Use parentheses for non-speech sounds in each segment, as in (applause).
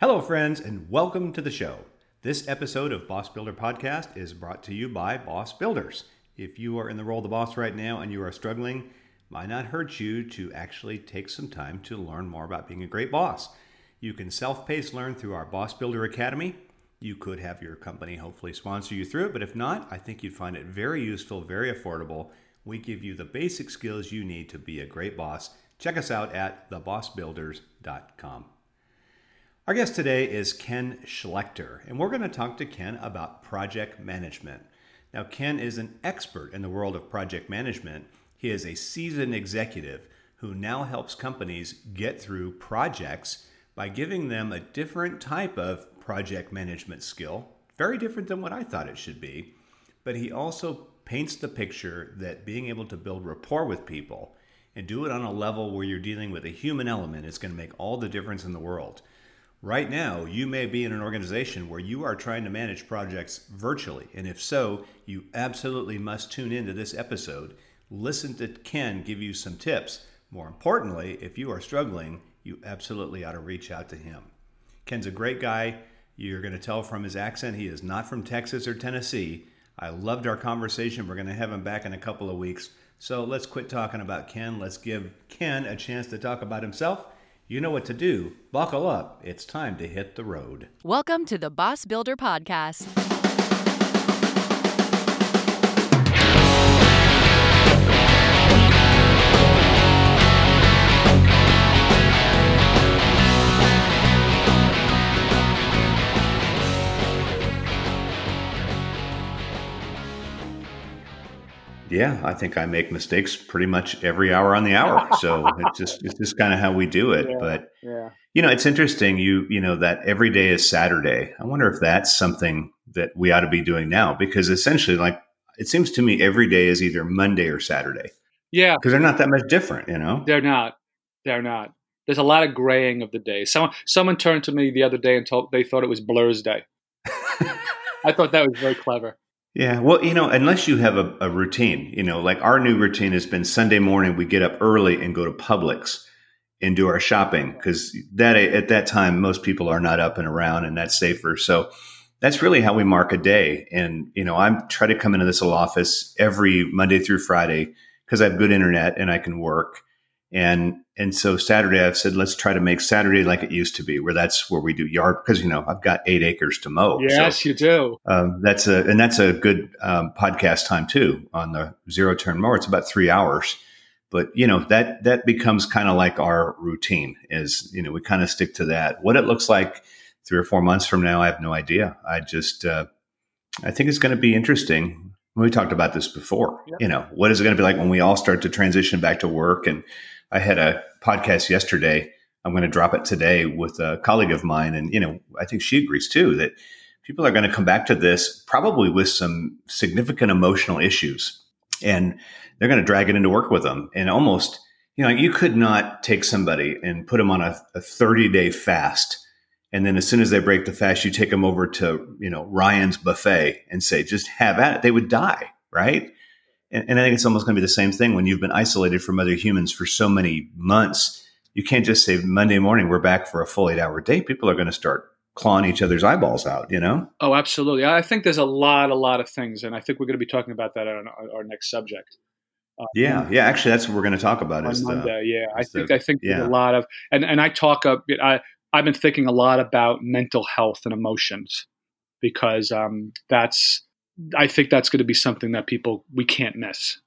Hello, friends, and welcome to the show. This episode of Boss Builder Podcast is brought to you by Boss Builders. If you are in the role of the boss right now and you are struggling, might not hurt you to actually take some time to learn more about being a great boss. You can self paced learn through our Boss Builder Academy. You could have your company hopefully sponsor you through it, but if not, I think you'd find it very useful, very affordable. We give you the basic skills you need to be a great boss. Check us out at thebossbuilders.com. Our guest today is Ken Schlechter, and we're going to talk to Ken about project management. Now, Ken is an expert in the world of project management. He is a seasoned executive who now helps companies get through projects by giving them a different type of project management skill, very different than what I thought it should be. But he also paints the picture that being able to build rapport with people and do it on a level where you're dealing with a human element is going to make all the difference in the world. Right now, you may be in an organization where you are trying to manage projects virtually. And if so, you absolutely must tune into this episode. Listen to Ken give you some tips. More importantly, if you are struggling, you absolutely ought to reach out to him. Ken's a great guy. You're going to tell from his accent he is not from Texas or Tennessee. I loved our conversation. We're going to have him back in a couple of weeks. So let's quit talking about Ken. Let's give Ken a chance to talk about himself you know what to do. Buckle up. It's time to hit the road. Welcome to the Boss Builder Podcast. Yeah, I think I make mistakes pretty much every hour on the hour. So it's (laughs) just it's just kind of how we do it. Yeah, but yeah. you know, it's interesting. You you know that every day is Saturday. I wonder if that's something that we ought to be doing now because essentially, like it seems to me, every day is either Monday or Saturday Yeah, because they're not that much different. You know. they're not. They're not. There's a lot of graying of the day. Someone someone turned to me the other day and told they thought it was Blur's Day. (laughs) I thought that was very clever. Yeah, well, you know, unless you have a, a routine, you know, like our new routine has been Sunday morning, we get up early and go to Publix and do our shopping because that at that time most people are not up and around, and that's safer. So that's really how we mark a day. And you know, I try to come into this office every Monday through Friday because I have good internet and I can work. And and so Saturday I've said let's try to make Saturday like it used to be, where that's where we do yard because you know I've got eight acres to mow. So Yes, you do. um, that's a and that's a good um, podcast time too on the zero turn mower. It's about three hours, but you know that that becomes kind of like our routine. Is you know we kind of stick to that. What it looks like three or four months from now, I have no idea. I just uh, I think it's going to be interesting. We talked about this before. Yep. You know what is it going to be like when we all start to transition back to work? And I had a podcast yesterday. I'm going to drop it today with a colleague of mine, and you know I think she agrees too that people are going to come back to this probably with some significant emotional issues and they're going to drag it into work with them. And almost you know you could not take somebody and put them on a, a 30 day fast and then as soon as they break the fast you take them over to you know ryan's buffet and say just have at it. They would die right and, and i think it's almost going to be the same thing when you've been isolated from other humans for so many months you can't just say monday morning we're back for a full eight hour day people are going to start clawing each other's eyeballs out you know Oh, absolutely. I think there's a lot, a lot of things, and I think we're going to be talking about that on our, our next subject. Uh, Yeah, yeah. Actually, that's what we're going to talk about. Is the, Monday. Yeah, I is the- think I think yeah. a lot of and and I talk up. I I've been thinking a lot about mental health and emotions because um, that's I think that's going to be something that people we can't miss.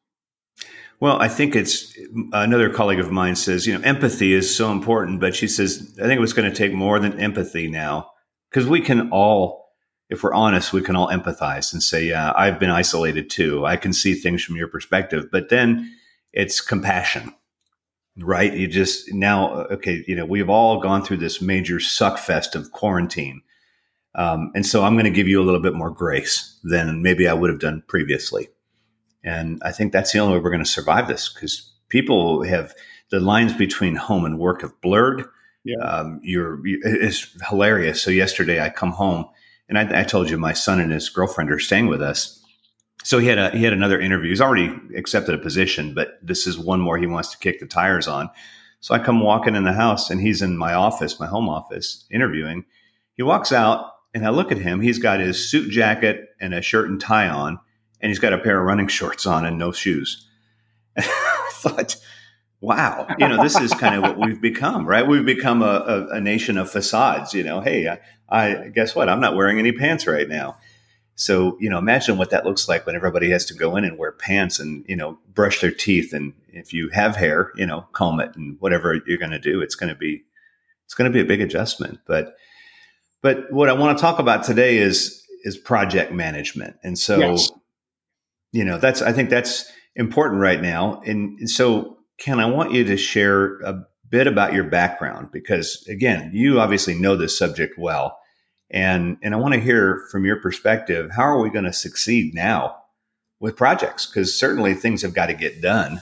well, I think it's another colleague of mine says, you know, empathy is so important, but she says, I think it was going to take more than empathy now because we can all, if we're honest, we can all empathize and say, yeah, I've been isolated too. I can see things from your perspective, but then it's compassion, right? You just now, okay, you know, we've all gone through this major suck fest of quarantine. Um, and so I'm going to give you a little bit more grace than maybe I would have done previously. And I think that's the only way we're going to survive this because people have the lines between home and work have blurred. Yeah. Um, you're, you, it's hilarious. So yesterday I come home and I, I told you my son and his girlfriend are staying with us. So he had a, he had another interview. He's already accepted a position, but this is one more he wants to kick the tires on. So I come walking in the house and he's in my office, my home office interviewing he walks out, and I look at him. He's got his suit jacket and a shirt and tie on, and he's got a pair of running (laughs) shorts on and no shoes. (laughs) I thought, wow, you know, this is kind of what we've become, right? We've become a, a, a nation of facades. You know, hey, I, I guess what? I'm not wearing any pants right now. So, you know, imagine what that looks like when everybody has to go in and wear pants and, you know, brush their teeth. And if you have hair, you know, comb it and whatever you're going to do, it's going to be, it's going to be a big adjustment. But, but what I want to talk about today is, is project management. And so, yes. you know, that's, I think that's important right now. And so, Ken, I want you to share a bit about your background because, again, you obviously know this subject well and, and I want to hear from your perspective, how are we going to succeed now with projects? Because certainly things have got to get done.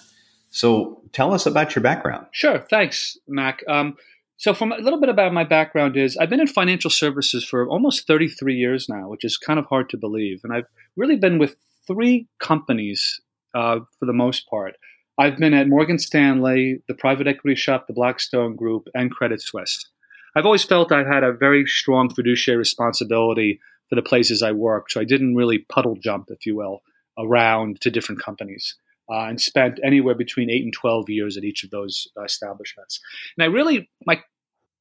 So tell us about your background. Sure. Thanks, Mac. Um, so, from a little bit about my background is I've been in financial services for almost 33 years now, which is kind of hard to believe, and I've really been with three companies uh, for the most part. I've been at Morgan Stanley, the private equity shop, the Blackstone Group, and Credit Suisse. I've always felt I've had a very strong fiduciary responsibility for the places I work. So I didn't really puddle jump, if you will, around to different companies. Uh, and spent anywhere between eight and 12 years at each of those uh, establishments. And I really, my,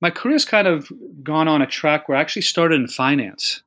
my career's kind of gone on a track where I actually started in finance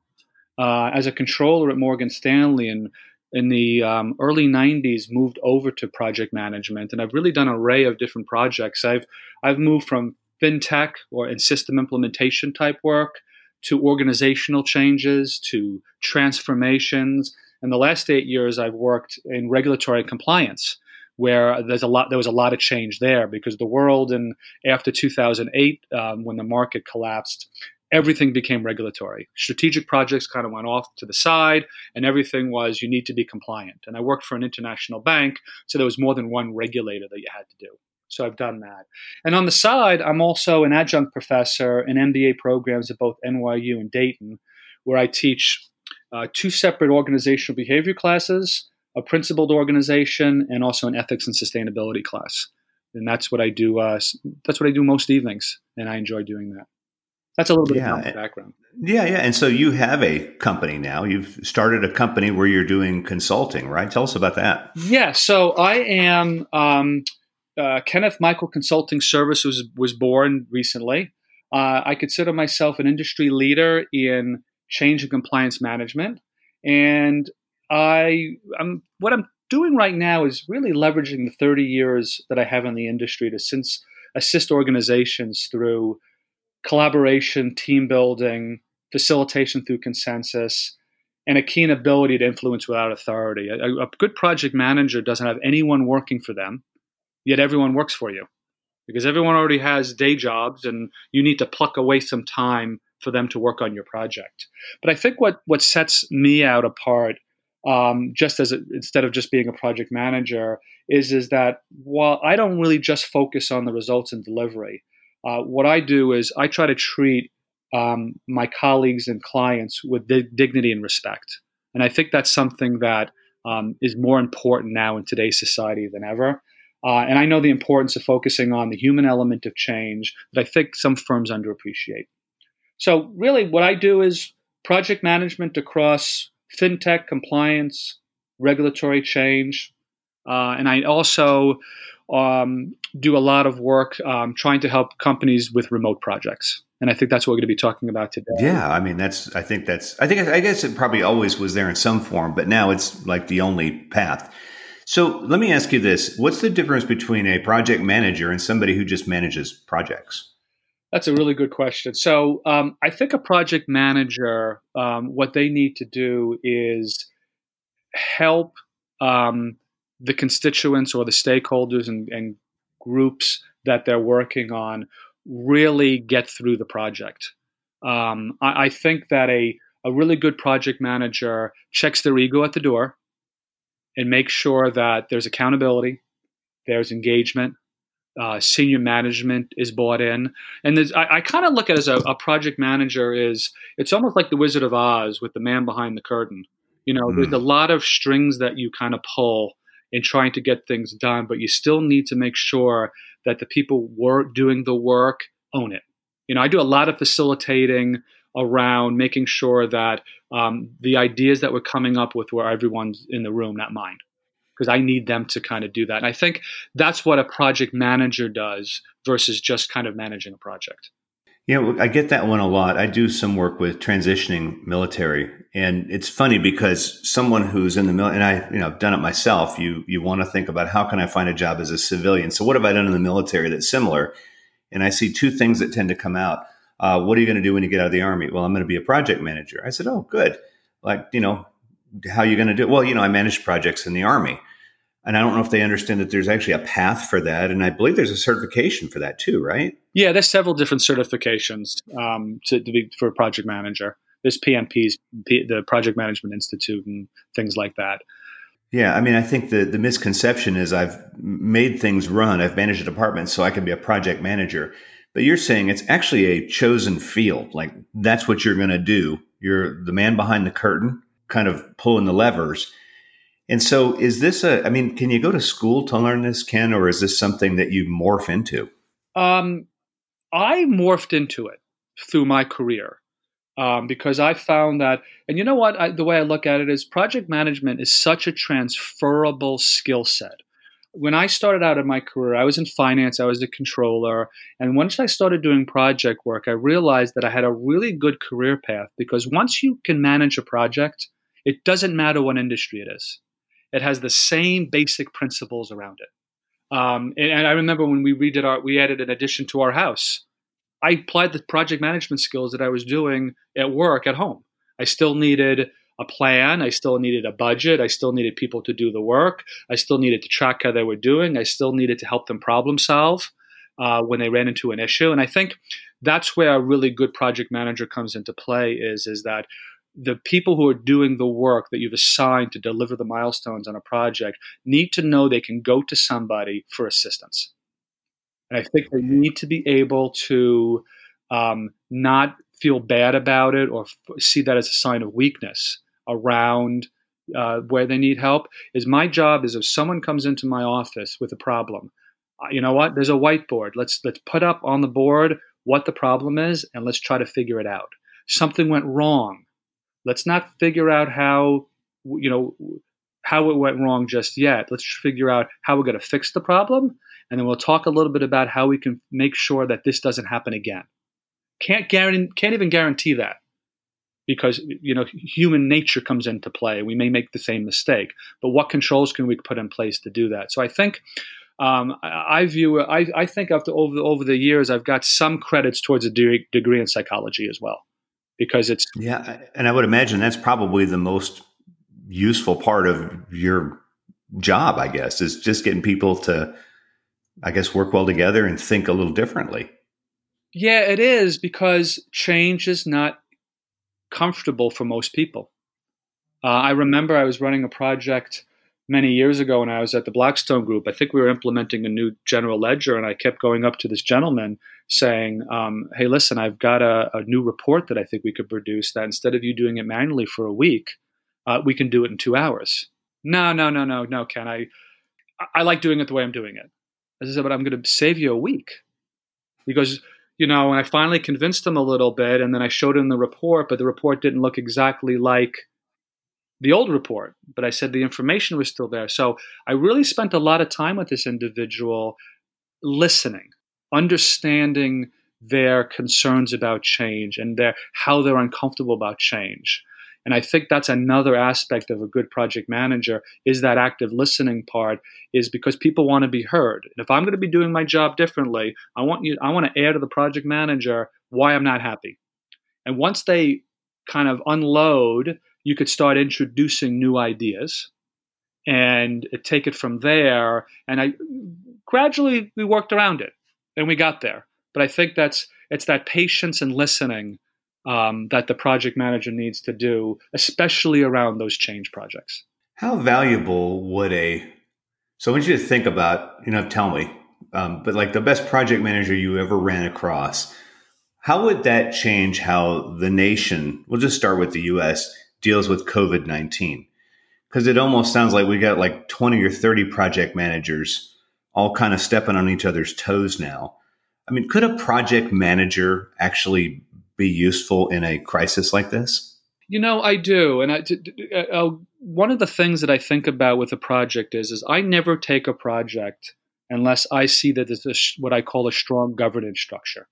uh, as a controller at Morgan Stanley and in the um, early 90s moved over to project management and I've really done an array of different projects. I've I've moved from fintech or in system implementation type work to organizational changes to transformations. In the last eight years, I've worked in regulatory compliance, where there's a lot. There was a lot of change there because the world, and after 2008, um, when the market collapsed, everything became regulatory. Strategic projects kind of went off to the side, and everything was you need to be compliant. And I worked for an international bank, so there was more than one regulator that you had to do. So I've done that. And on the side, I'm also an adjunct professor in MBA programs at both NYU and Dayton, where I teach uh, two separate organizational behavior classes, a principled organization, and also an ethics and sustainability class. And that's what I do. Uh, that's what I do most evenings, and I enjoy doing that. That's a little bit yeah. of my background. Yeah, yeah. And so you have a company now. You've started a company where you're doing consulting, right? Tell us about that. Yeah. So I am. Um, uh, Kenneth Michael Consulting Service was, was born recently. Uh, I consider myself an industry leader in change and compliance management, and I I'm what I'm doing right now is really leveraging the 30 years that I have in the industry to since assist organizations through collaboration, team building, facilitation through consensus, and a keen ability to influence without authority. A, a good project manager doesn't have anyone working for them yet everyone works for you because everyone already has day jobs and you need to pluck away some time for them to work on your project. But I think what what sets me out apart, um, just as a, instead of just being a project manager, is is that while I don't really just focus on the results and delivery, uh, what I do is I try to treat um, my colleagues and clients with dignity and respect, and I think that's something that um, is more important now in today's society than ever. Uh, and I know the importance of focusing on the human element of change that I think some firms underappreciate. So, really, what I do is project management across fintech, compliance, regulatory change. Uh, and I also um, do a lot of work um, trying to help companies with remote projects. And I think that's what we're going to be talking about today. Yeah, I mean, that's. I think that's. I think. I guess it probably always was there in some form, but now it's like the only path. So let me ask you this What's the difference between a project manager and somebody who just manages projects? That's a really good question. So um, I think a project manager, um, what they need to do is help um, the constituents or the stakeholders and, and groups that they're working on really get through the project. Um, I, I, think that a, a really good project manager checks their ego at the door and makes sure that there's accountability, there's engagement, uh, senior management is bought in, and I, I kind of look at it as a, a, project manager is it's almost like the Wizard of Oz with the man behind the curtain. You know, mm. there's a lot of strings that you kind of pull in trying to get things done, but you still need to make sure that the people work doing the work own it. You know, I do a lot of facilitating around making sure that um, the ideas that we're coming up with were everyone's in the room, not mine. Because I need them to kind of do that. And I think that's what a project manager does versus just kind of managing a project. Yeah, I get that one a lot. I do some work with transitioning military, and it's funny because someone who's in the military, and I, you know, I've done it myself. You you want to think about how can I find a job as a civilian? So what have I done in the military that's similar? And I see two things that tend to come out. Uh, what are you going to do when you get out of the army? Well, I'm going to be a project manager. I said, oh, good. Like, you know, how are you going to do it? Well, you know, I managed projects in the army. And I don't know if they understand that there's actually a path for that. And I believe there's a certification for that too, right? Yeah, there's several different certifications um, to, to, be for a project manager. There's PMPs, P, the Project Management Institute, and things like that. Yeah, I mean, I think the the misconception is I've made things run. I've managed a department, so I can be a project manager. But you're saying it's actually a chosen field. Like that's what you're going to do. You're the man behind the curtain, kind of pulling the levers and so, is this a? I mean, can you go to school to learn this, Ken, or is this something that you morph into? Um, I morphed into it through my career um, because I found that, and you know what? I, the way I look at it is, project management is such a transferable skill set. When I started out in my career, I was in finance, I was a controller, and once I started doing project work, I realized that I had a really good career path because once you can manage a project, it doesn't matter what industry it is it has the same basic principles around it. Um, and, and, I remember when we redid our, we added an addition to our house. I applied the project management skills that I was doing at work at home. I still needed a plan. I still needed a budget. I still needed people to do the work. I still needed to track how they were doing. I still needed to help them problem solve uh, when they ran into an issue. And I think that's where a really good project manager comes into play. Is is that the people who are doing the work that you've assigned to deliver the milestones on a project need to know they can go to somebody for assistance. And I think they need to be able to um, not feel bad about it or f- see that as a sign of weakness around uh, where they need help. Is my job is if someone comes into my office with a problem, uh, you know what? There's a whiteboard. Let's let's put up on the board what the problem is and let's try to figure it out. Something went wrong Let's not figure out how you know how it went wrong just yet. Let's figure out how we're going to fix the problem, and then we'll talk a little bit about how we can make sure that this doesn't happen again. Can't guarantee, can't even guarantee that because you know human nature comes into play. We may make the same mistake, but what controls can we put in place to do that? So I think. Um, I, view I, I think after over the, over the years I've got some credits towards a de- degree in psychology as well because it's yeah and i would imagine that's probably the most useful part of your job i guess is just getting people to i guess work well together and think a little differently. Yeah it is because change is not comfortable for most people. Uh, i remember i was running a project many years ago when I was at the Blackstone Group. I think we were implementing a new general ledger, and I kept going up to this gentleman saying, um, "Hey, listen, I've got a, a, new report that I think we could produce. That instead of you doing it manually for a week, uh, we can do it in two hours." No, no, no, no, no, Ken. I I like doing it the way I'm doing it. I said, "But I'm going to save you a week," because you know. And I finally convinced him a little bit, and then I showed him the report, but the report didn't look exactly like the old report, but I said the information was still there. So I really spent a lot of time with this individual listening, understanding their concerns about change and their how they're uncomfortable about change. And I think that's another aspect of a good project manager is that active listening part is because people want to be heard. And if I'm going to be doing my job differently, I want you I want to air to the project manager why I'm not happy. And once they kind of unload you could start introducing new ideas and take it from there. And I gradually we worked around it and we got there. But I think that's it's that patience and listening um, that the project manager needs to do, especially around those change projects. How valuable would a so I want you to think about you know tell me, um, but like the best project manager you ever ran across. How would that change how the nation? We'll just start with the U.S deals with COVID 19? Because it almost sounds like we got like 20 or 30 project managers all kind of stepping on each other's toes now. I mean, could a project manager actually be useful in a crisis like this? You know, I do, and I, uh, uh, one of the things that I think about with a project is, is I never take a project unless I see that there's what I call a strong governance structure,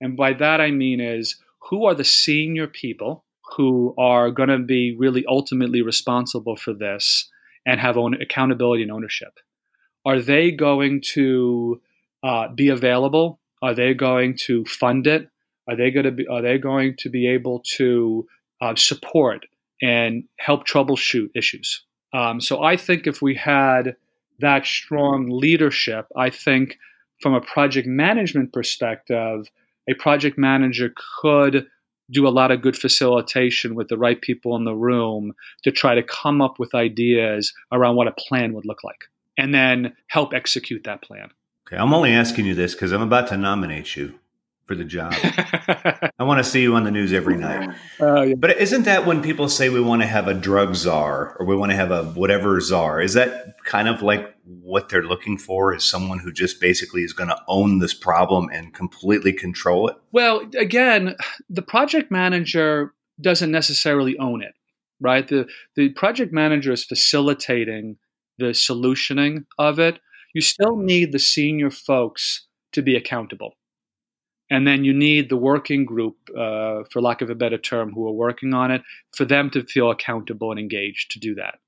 and by that I mean is who are the senior people who are going to be really ultimately responsible for this and have own accountability and ownership. Are they going to uh, be available? Are they going to fund it? Are they going to be? Are they going to be able to uh, support and help troubleshoot issues? Um, so I think if we had that strong leadership, I think from a project management perspective, a project manager could do a lot of good facilitation with the right people in the room to try to come up with ideas around what a plan would look like and then help execute that plan. Okay, I'm only asking you this because I'm about to nominate you for the job. (laughs) I want to see you on the news every night. Uh, (laughs) yeah. But isn't that when people say we want to have a drug czar or we want to have a whatever czar? Is that kind of like what they're looking for? Is someone who just basically is going to own this problem and completely control it? Well, again, the project manager doesn't necessarily own it, right? The the project manager is facilitating the solutioning of it. You still need the senior folks to be accountable and then you need the working group, uh, for lack of a better term, who are working on it, for them to feel accountable and engaged to do that.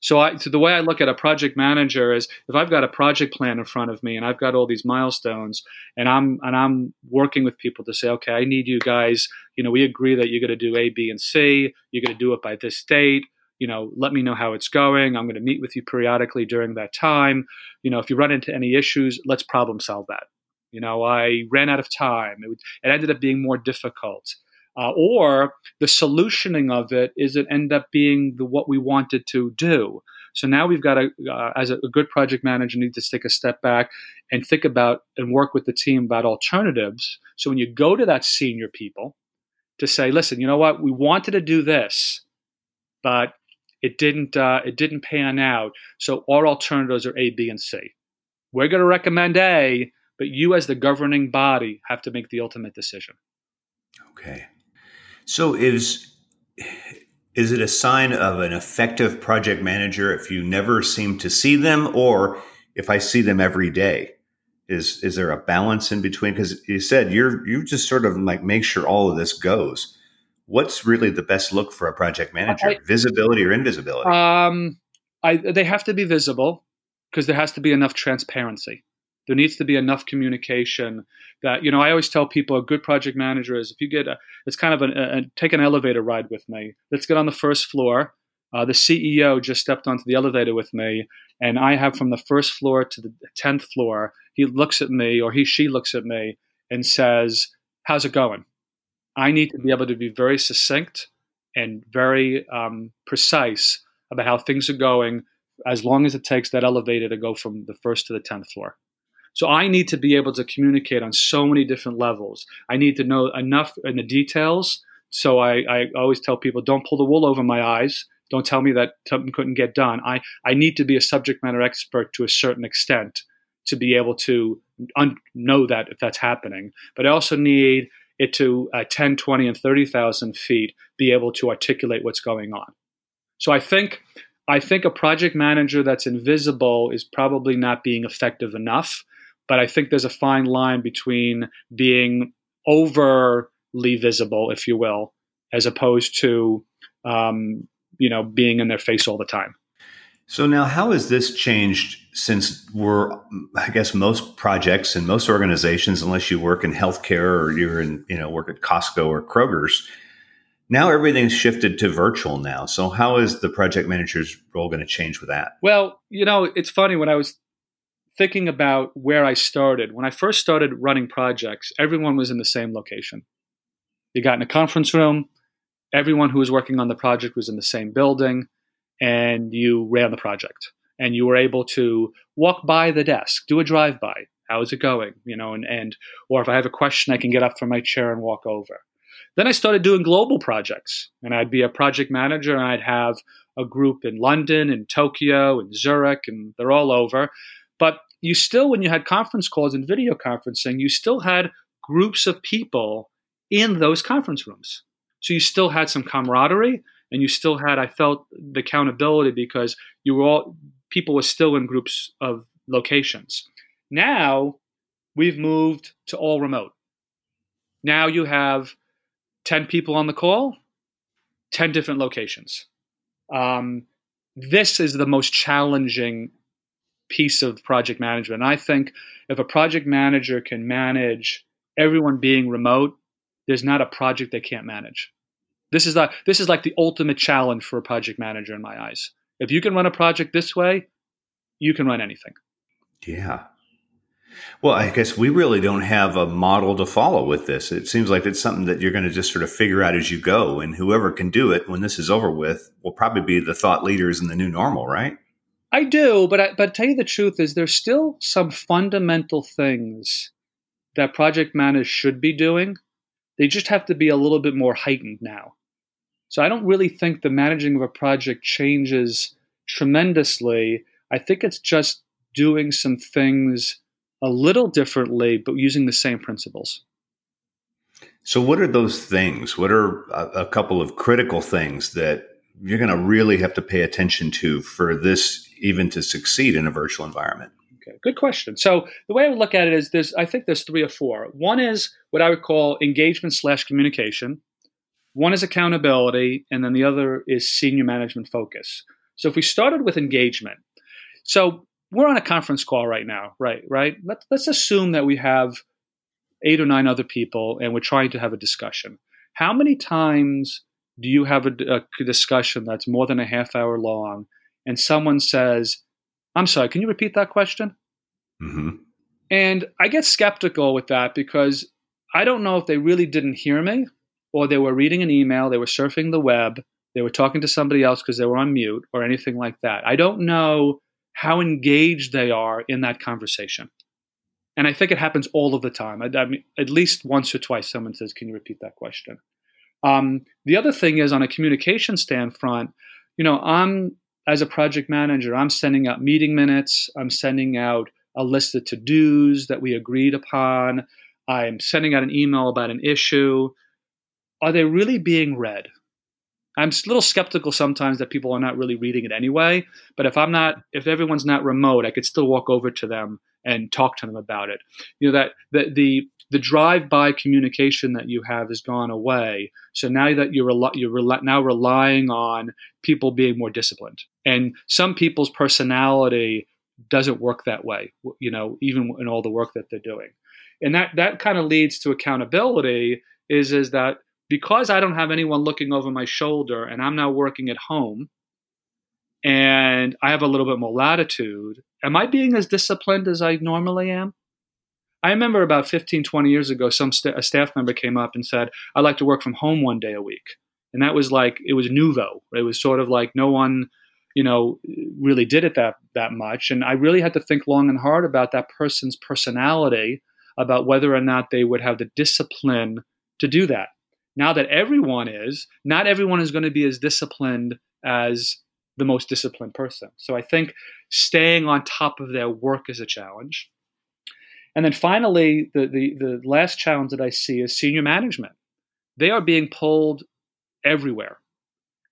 So, I, so the way I look at a project manager is if I've got a project plan in front of me and I've got all these milestones and I'm and I'm working with people to say, okay, I need you guys. You know, we agree that you're going to do A, B, and C. You're going to do it by this date. You know, let me know how it's going. I'm going to meet with you periodically during that time. You know, if you run into any issues, let's problem solve that. You know, I ran out of time. It, it ended up being more difficult. Uh, or the solutioning of it is it end up being the what we wanted to do. So now we've got to, uh, as a, a, good project manager, need to take a step back and think about and work with the team about alternatives. So when you go to that senior people to say, listen, you know what, we wanted to do this, but it didn't uh, it didn't pan out. So our alternatives are A, B, and C. We're going to recommend A, but you as the governing body have to make the ultimate decision. Okay. So is is it a sign of an effective project manager if you never seem to see them or if I see them every day? Is is there a balance in between because you said you're you just sort of like make sure all of this goes. What's really the best look for a project manager? I, Visibility or invisibility? Um I they have to be visible because there has to be enough transparency. There needs to be enough communication that you know. I always tell people a good project manager is if you get a, it's kind of a, a take an elevator ride with me. Let's get on the first floor. Uh, the CEO just stepped onto the elevator with me, and I have from the first floor to the tenth floor. He looks at me, or he she looks at me, and says, "How's it going?" I need to be able to be very succinct and very um, precise about how things are going, as long as it takes that elevator to go from the first to the tenth floor. So I need to be able to communicate on so many different levels. I need to know enough in the details. So I, I always tell people, don't pull the wool over my eyes. Don't tell me that something couldn't get done. I, I need to be a subject matter expert to a certain extent to be able to un- know that if that's happening. But I also need it to uh, 10, 20, and 30,000 feet be able to articulate what's going on. So I think I think a project manager that's invisible is probably not being effective enough. But I think there's a fine line between being overly visible, if you will, as opposed to um, you know being in their face all the time. So now, how has this changed since we're, I guess, most projects and most organizations, unless you work in healthcare or you're in, you know, work at Costco or Kroger's, now everything's shifted to virtual now. So how is the project manager's role going to change with that? Well, you know, it's funny when I was thinking about where I started, when I first started running projects, everyone was in the same location. You got in a conference room, everyone who was working on the project was in the same building, and you ran the project. And you were able to walk by the desk, do a drive by. How is it going? You know, and, and or if I have a question, I can get up from my chair and walk over. Then I started doing global projects, and I'd be a project manager, and I'd have a group in London in Tokyo in Zurich, and they're all over. But you still, when you had conference calls and video conferencing, you still had groups of people in those conference rooms. So you still had some camaraderie and you still had, I felt the accountability because you were all, people were still in groups of locations. Now we've moved to all remote. Now you have 10 people on the call, 10 different locations. Um, this is the most challenging piece of project management. And I think if a project manager can manage everyone being remote, there's not a project they can't manage. This is the, this is like the ultimate challenge for a project manager in my eyes. If you can run a project this way, you can run anything. Yeah. Well, I guess we really don't have a model to follow with this. It seems like it's something that you're going to just sort of figure out as you go. And whoever can do it when this is over with will probably be the thought leaders in the new normal, right? I do, but I, but tell you the truth is there's still some fundamental things that project managers should be doing. They just have to be a little bit more heightened now. So I don't really think the managing of a project changes tremendously. I think it's just doing some things a little differently, but using the same principles. So, what are those things? What are a, a couple of critical things that you're going to really have to pay attention to for this even to succeed in a virtual environment? Okay, good question. So the way I would look at it is there's I think there's three or four. One is what I would call engagement slash communication. One is accountability, and then the other is senior management focus. So if we started with engagement, so we're on a conference call right now, right? Right. Let's let's assume that we have eight or nine other people, and we're trying to have a discussion. How many times do you have a, a discussion that's more than a half hour long, and someone says, "I'm sorry, can you repeat that question?" Mm-hmm. And I get skeptical with that because I don't know if they really didn't hear me, or they were reading an email, they were surfing the web, they were talking to somebody else because they were on mute, or anything like that. I don't know how engaged they are in that conversation. And I think it happens all of the time. I, I mean, at least once or twice, someone says, "Can you repeat that question?" Um, the other thing is on a communication stand front. You know, I'm as a project manager, I'm sending out meeting minutes. I'm sending out a list of to dos that we agreed upon. I'm sending out an email about an issue. Are they really being read? I'm a little skeptical sometimes that people are not really reading it anyway. But if I'm not, if everyone's not remote, I could still walk over to them and talk to them about it. You know that the the the drive-by communication that you have has gone away. So now that you're you're now relying on people being more disciplined, and some people's personality doesn't work that way. You know, even in all the work that they're doing, and that that kind of leads to accountability. Is is that because I don't have anyone looking over my shoulder and I'm now working at home and I have a little bit more latitude, am I being as disciplined as I normally am? I remember about 15, 20 years ago, some st- a staff member came up and said, I'd like to work from home one day a week. And that was like, it was nouveau. It was sort of like no one, you know, really did it that, that much. And I really had to think long and hard about that person's personality, about whether or not they would have the discipline to do that. Now that everyone is, not everyone is going to be as disciplined as the most disciplined person. So I think staying on top of their work is a challenge. And then finally, the, the, the last challenge that I see is senior management. They are being pulled everywhere.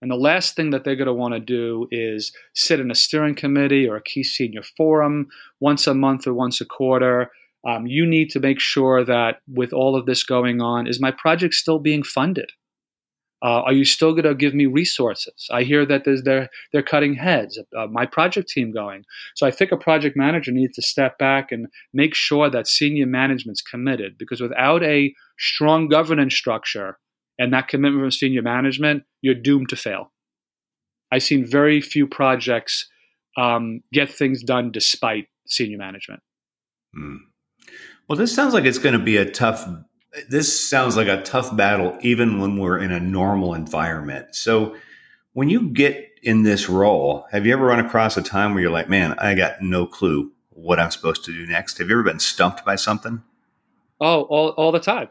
And the last thing that they're going to want to do is sit in a steering committee or a key senior forum once a month or once a quarter um, you need to make sure that with all of this going on, is my project still being funded? Uh, are you still going to give me resources? I hear that they're they're cutting heads. Uh, my project team going. So I think a project manager needs to step back and make sure that senior management's committed. Because without a strong governance structure and that commitment from senior management, you're doomed to fail. I've seen very few projects um, get things done despite senior management. Mm. Well, this sounds like it's going to be a tough. This sounds like a tough battle, even when we're in a normal environment. So, when you get in this role, have you ever run across a time where you're like, "Man, I got no clue what I'm supposed to do next"? Have you ever been stumped by something? Oh, all all the time.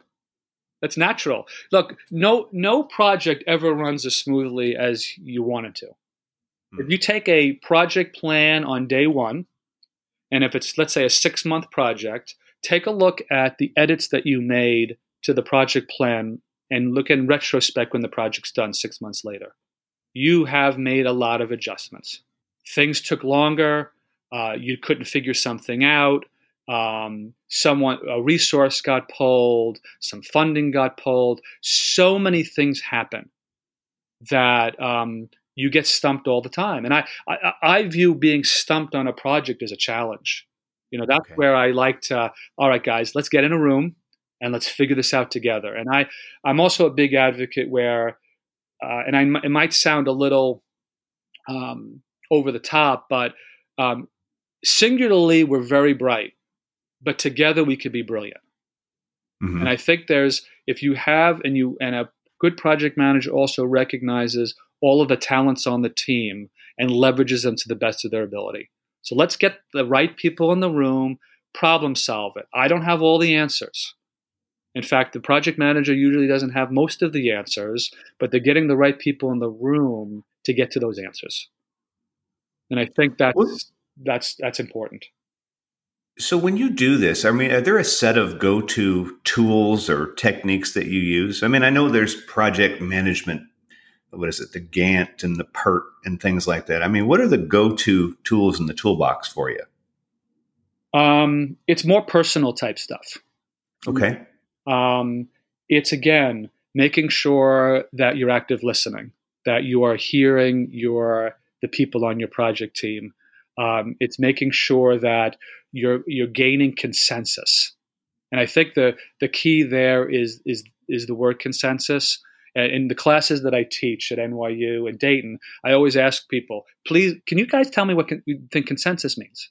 That's natural. Look, no no project ever runs as smoothly as you want it to. Hmm. If you take a project plan on day one, and if it's let's say a six month project, take a look at the edits that you made to the project plan and look in retrospect when the project's done six months later. You have made a lot of adjustments. Things took longer. Uh, you couldn't figure something out. Um, someone, a resource got pulled. Some funding got pulled. So many things happen that um, you get stumped all the time. And I, I, I, view being stumped on a project as a challenge. You know, that's okay. where I like to, all right, guys, let's get in a room and let's figure this out together. And I, I'm also a big advocate where, uh, and I, it might sound a little um, over the top, but um, singularly, we're very bright, but together we could be brilliant. Mm-hmm. And I think there's, if you have, and you, and a good project manager also recognizes all of the talents on the team and leverages them to the best of their ability. So let's get the right people in the room, problem solve it. I don't have all the answers. In fact, the project manager usually doesn't have most of the answers, but they're getting the right people in the room to get to those answers. And I think that's that's that's important. So when you do this, I mean, are there a set of go-to tools or techniques that you use? I mean, I know there's project management what is it, the Gantt and the PERT and things like that. I mean, what are the go-to tools in the toolbox for you? Um, it's more personal type stuff. Okay. Um, it's again making sure that you're active listening, that you are hearing your the people on your project team. Um, it's making sure that you're you're gaining consensus, and I think the the key there is is is the word consensus in the classes that I teach at NYU and Dayton, I always ask people, please, can you guys tell me what you think consensus means?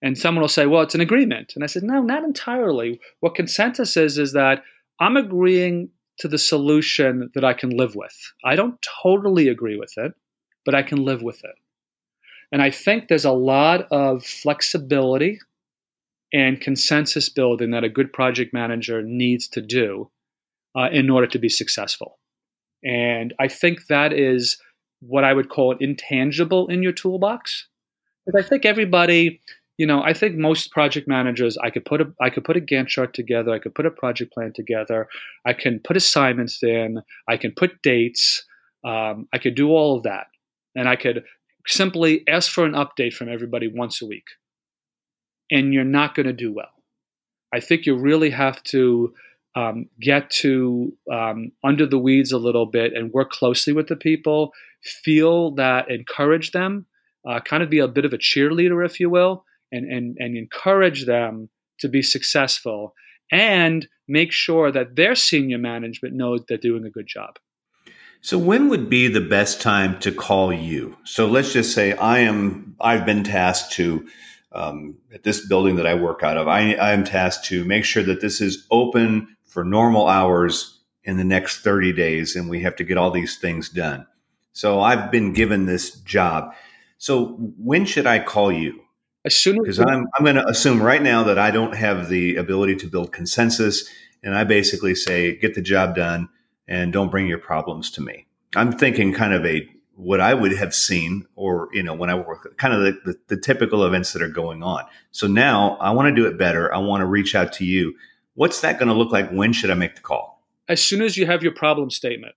And someone will say, well, it's an agreement. And I said, no, not entirely. What consensus is, is that I'm agreeing to the solution that I can live with. I don't totally agree with it, but I can live with it. And I think there's a lot of flexibility and consensus building that a good project manager needs to do uh, in order to be successful. And I think that is what I would call an intangible in your toolbox. Because I think everybody, you know, I think most project managers, I could put a, I could put a Gantt chart together, I could put a project plan together, I can put assignments in, I can put dates, um, I could do all of that, and I could simply ask for an update from everybody once a week, and you're not going to do well. I think you really have to um, get to um, under the weeds a little bit and work closely with the people, feel that, encourage them, uh, kind of be a bit of a cheerleader, if you will, and, and, and encourage them to be successful and make sure that their senior management knows they're doing a good job. So when would be the best time to call you? So let's just say I am I've been tasked to um, at this building that I work out of. I, I am tasked to make sure that this is open for normal hours in the next 30 days and we have to get all these things done. So I've been given this job. So when should I call you? As soon as because I'm I'm going to assume right now that I don't have the ability to build consensus and I basically say get the job done and don't bring your problems to me. I'm thinking kind of a what I would have seen or you know when I work kind of the, the, the typical events that are going on. So now I want to do it better. I want to reach out to you What's that going to look like? When should I make the call? As soon as you have your problem statement.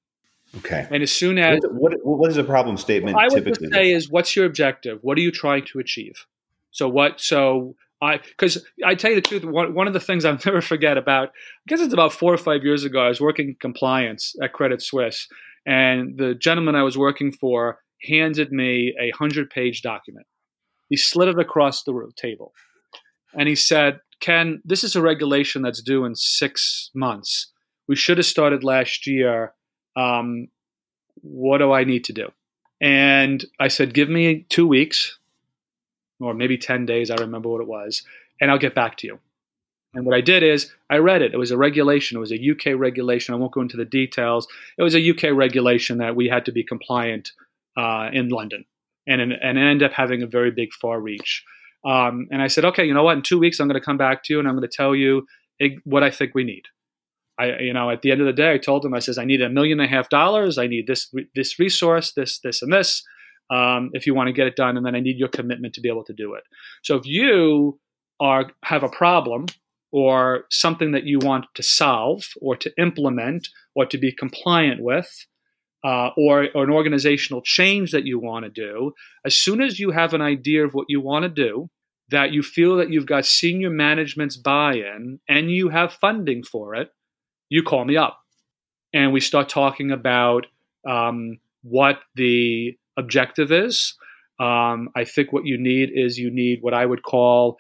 Okay. And as soon as what, what is a problem statement? I would typically say is what's your objective? What are you trying to achieve? So what? So I because I tell you the truth, one, one of the things I'll (laughs) never forget about I guess it's about four or five years ago. I was working compliance at Credit Suisse, and the gentleman I was working for handed me a hundred page document. He slid it across the table, and he said, Ken, this is a regulation that's due in six months. We should have started last year. Um, what do I need to do? And I said, give me two weeks or maybe 10 days. I remember what it was. And I'll get back to you. And what I did is I read it. It was a regulation. It was a UK regulation. I won't go into the details. It was a UK regulation that we had to be compliant uh, in London, and and ended up having a very big far reach. Um, and I said, okay, you know what? In two weeks, I'm going to come back to you and I'm going to tell you what I think we need. I, you know, at the end of the day, I told him, I says, I need a million and a half dollars. I need this, this resource, this, this, and this, um, if you want to get it done. And then I need your commitment to be able to do it. So if you are have a problem or something that you want to solve or to implement or to be compliant with, uh, or, or an organizational change that you want to do, as soon as you have an idea of what you want to do, that you feel that you've got senior management's buy in and you have funding for it, you call me up. And we start talking about um, what the objective is. Um, I think what you need is you need what I would call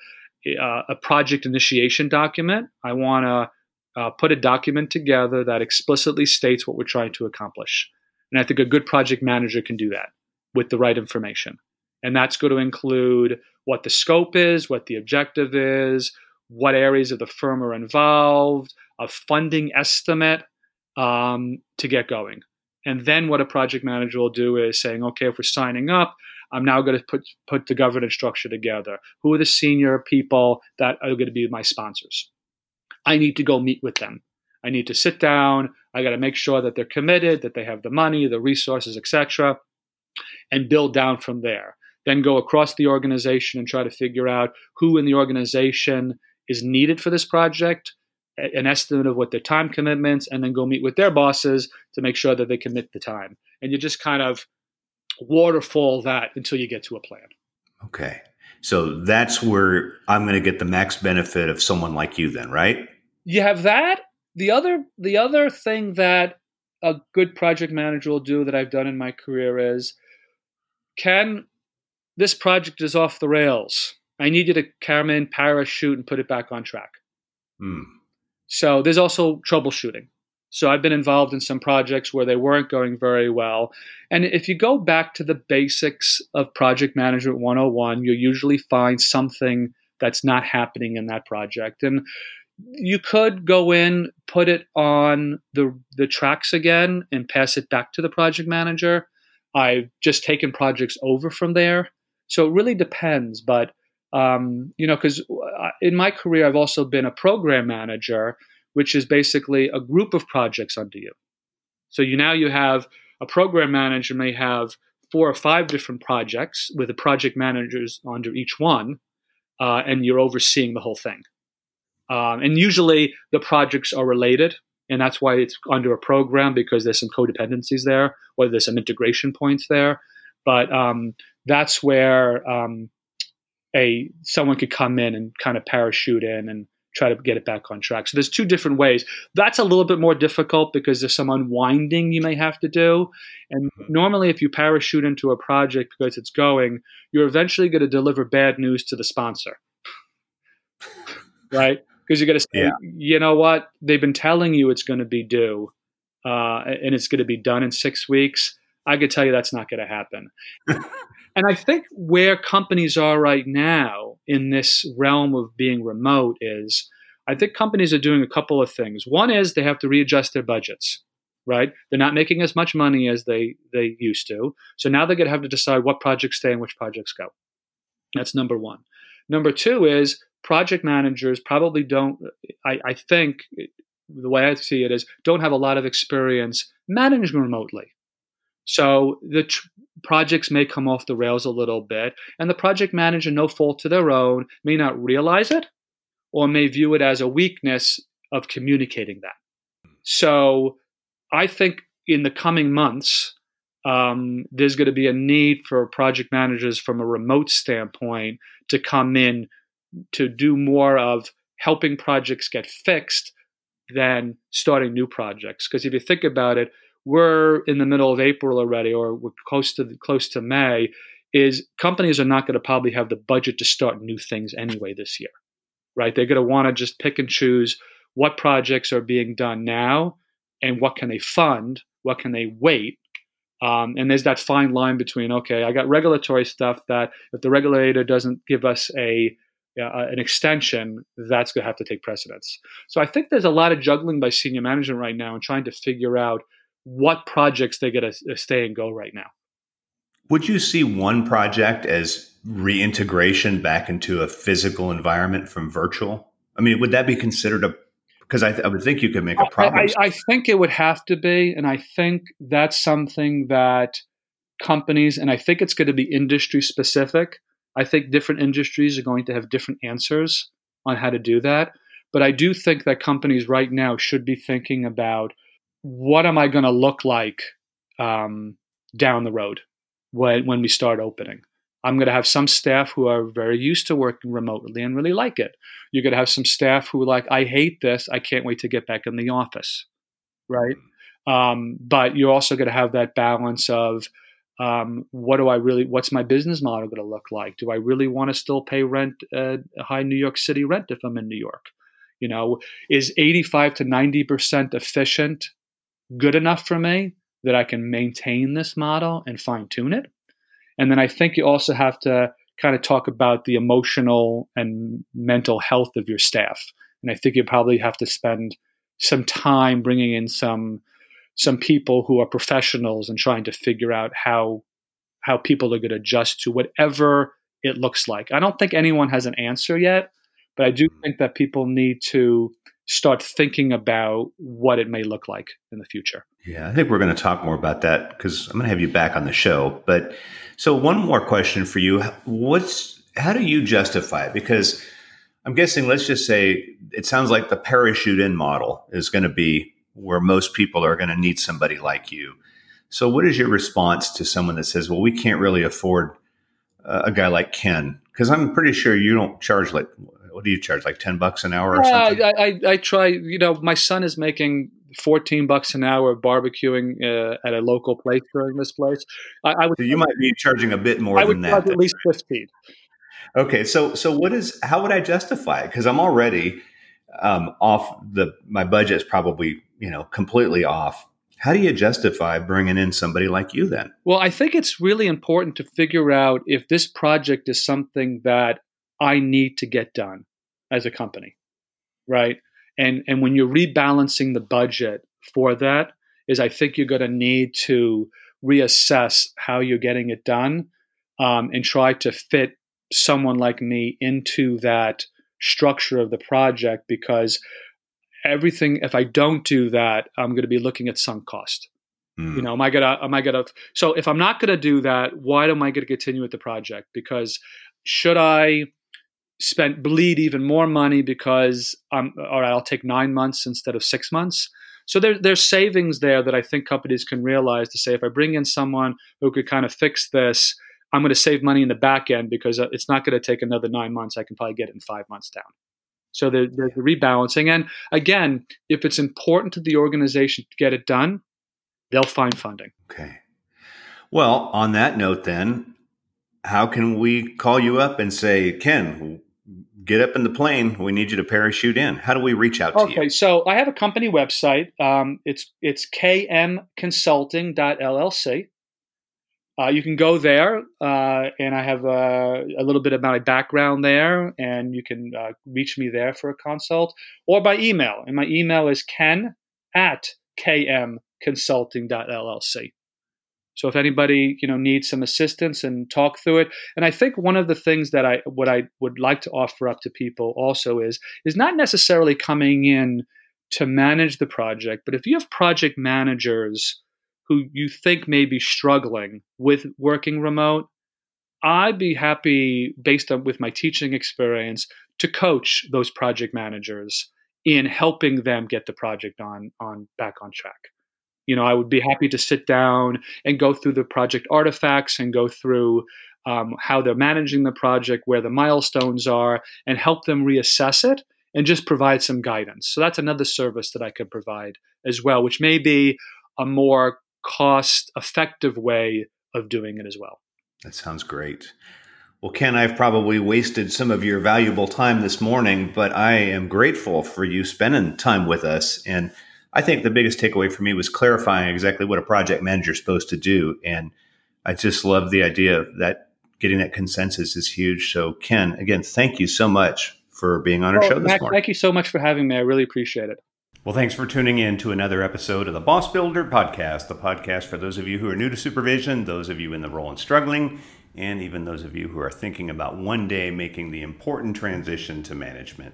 uh, a project initiation document. I want to uh, put a document together that explicitly states what we're trying to accomplish. And I think a good project manager can do that with the right information. And that's going to include what the scope is, what the objective is, what areas of the firm are involved, a funding estimate um, to get going. And then what a project manager will do is saying, okay, if we're signing up, I'm now going to put put the governance structure together. Who are the senior people that are going to be my sponsors? I need to go meet with them. I need to sit down. I got to make sure that they're committed, that they have the money, the resources, etc., and build down from there then go across the organization and try to figure out who in the organization is needed for this project, an estimate of what their time commitments, and then go meet with their bosses to make sure that they commit the time. And you just kind of waterfall that until you get to a plan. Okay. So that's where I'm going to get the max benefit of someone like you then, right? You have that. The other the other thing that a good project manager will do that I've done in my career is can this project is off the rails. I need you to come in, parachute, and put it back on track. Hmm. So there's also troubleshooting. So I've been involved in some projects where they weren't going very well. And if you go back to the basics of project management 101, you'll usually find something that's not happening in that project. And you could go in, put it on the the tracks again and pass it back to the project manager. I've just taken projects over from there so it really depends. But, um, you know, because uh, in my career, I've also been a program manager, which is basically a group of projects under you. So you now you have a program manager may have four or five different projects with the project managers under each one, uh, and you're overseeing the whole thing. Um, and usually the projects are related, and that's why it's under a program because there's some codependencies there, or there's some integration points there. But um, that's where um, a someone could come in and kind of parachute in and try to get it back on track. So there's two different ways. That's a little bit more difficult because there's some unwinding you may have to do. And normally, if you parachute into a project because it's going, you're eventually going to deliver bad news to the sponsor, right? Because you're going to say, yeah. you know what, they've been telling you it's going to be due, uh, and it's going to be done in six weeks. I could tell you that's not going to happen. and I think where companies are right now in this realm of being remote is I think companies are doing a couple of things. One is they have to readjust their budgets, right? They're not making as much money as they, they used to. So now they're going to have to decide what projects stay and which projects go. That's number one. Number two is project managers probably don't, I, I think the way I see it is, don't have a lot of experience managing remotely. So the tr- projects may come off the rails a little bit, and the project manager, no fault to their own, may not realize it or may view it as a weakness of communicating that. So I think in the coming months, um, there's going to be a need for project managers from a remote standpoint to come in to do more of helping projects get fixed than starting new projects. Because if you think about it, we're in the middle of April already, or we're close to close to May, is companies are not going to probably have the budget to start new things anyway this year, right? They're going to want to just pick and choose what projects are being done now, and what can they fund, what can they wait, um, and there's that fine line between okay, I got regulatory stuff that if the regulator doesn't give us a uh, an extension, that's going to have to take precedence. So I think there's a lot of juggling by senior management right now and trying to figure out what projects they get to stay and go right now. Would you see one project as reintegration back into a physical environment from virtual? I mean, would that be considered a because I, th- I, would think you could make a problem. I, I, think it would have to be, and I think that's something that companies, and I think it's going to be industry specific. I think different industries are going to have different answers on how to do that. But I do think that companies right now should be thinking about what am I going to look like um, down the road when, when we start opening. I'm going to have some staff who are very used to working remotely and really like it. You're going to have some staff who like, I hate this. I can't wait to get back in the office, right? Um, but you're also going to have that balance of um, what do I really, what's my business model going to look like? Do I really want to still pay rent, uh, high New York City rent if I'm in New York? You know, is 85 to 90% efficient good enough for me that I can maintain this model and fine tune it? And then I think you also have to kind of talk about the emotional and mental health of your staff. And I think you probably have to spend some time bringing in some some people who are professionals and trying to figure out how how people are going to adjust to whatever it looks like. I don't think anyone has an answer yet, but I do hmm. think that people need to start thinking about what it may look like in the future. Yeah, I think we're going to talk more about that because I'm going to have you back on the show. But so one more question for you: What's how do you justify it? Because I'm guessing, let's just say, it sounds like the parachute in model is going to be where most people are going to need somebody like you. So, what is your response to someone that says, "Well, we can't really afford a guy like Ken"? Because I'm pretty sure you don't charge like what do you charge like 10 bucks an hour or yeah, something? I, I, I, try you know my son is making 14 bucks an hour barbecuing uh, at a local place during this place. I, I would so you might be charging a bit more I than that. at least 15 okay so so what is how would i justify it? Because i'm already um, off the my budget is probably you know completely off. How do you justify bringing in somebody like you then? Well, I think it's really important to figure out if this project is something that I need to get done as a company, right? And and when you're rebalancing the budget for that, is I think you're going to need to reassess how you're getting it done, um, and try to fit someone like me into that structure of the project because everything if i don't do that i'm going to be looking at sunk cost mm. you know am i gonna am i gonna so if i'm not gonna do that why am i gonna continue with the project because should i spent bleed even more money because um, all right, I'll take nine months instead of six months. So there, there's savings there that I think companies can realize to say if I bring in someone who could kind of fix this, I'm going to save money in the back end because uh, it's not going to take another nine months. I can probably get it in five months down. So there, there's the rebalancing. And again, if it's important to the organization to get it done, they'll find funding. Okay. Well, on that note, then, how can we call you up and say, Ken, get up in the plane. We need you to parachute in. How do we reach out to okay, you? Okay, so I have a company website. Um, it's it's kmconsulting.llc. Uh, you can go there, uh, and I have uh, a little bit of my background there, and you can uh, reach me there for a consult or by email. And my email is ken at kmconsulting.llc. So if anybody you know needs some assistance and talk through it, and I think one of the things that I what I would like to offer up to people also is is not necessarily coming in to manage the project, but if you have project managers who you think may be struggling with working remote, I'd be happy based on with my teaching experience to coach those project managers in helping them get the project on on back on track. You know, I would be happy to sit down and go through the project artifacts and go through um, how they're managing the project, where the milestones are, and help them reassess it and just provide some guidance. So that's another service that I could provide as well, which may be a more cost effective way of doing it as well. That sounds great. Well, Ken, I've probably wasted some of your valuable time this morning, but I am grateful for you spending time with us and I think the biggest takeaway for me was clarifying exactly what a project manager is supposed to do. And I just love the idea of that getting that consensus is huge. So, Ken, again, thank you so much for being on our well, show this Mac, morning. Thank you so much for having me. I really appreciate it. Well, thanks for tuning in to another episode of the Boss Builder Podcast, the podcast for those of you who are new to supervision, those of you in the role and struggling, and even those of you who are thinking about one day making the important transition to management.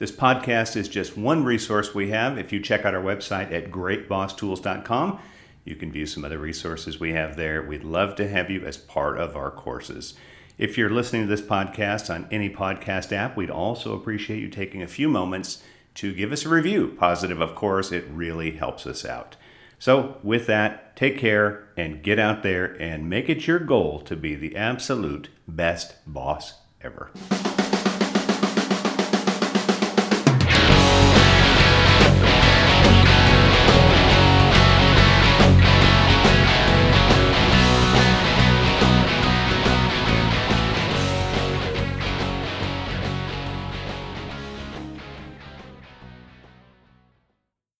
This podcast is just one resource we have. If you check out our website at greatbosstools.com, you can view some other resources we have there. We'd love to have you as part of our courses. If you're listening to this podcast on any podcast app, we'd also appreciate you taking a few moments to give us a review. Positive, of course, it really helps us out. So, with that, take care and get out there and make it your goal to be the absolute best boss ever.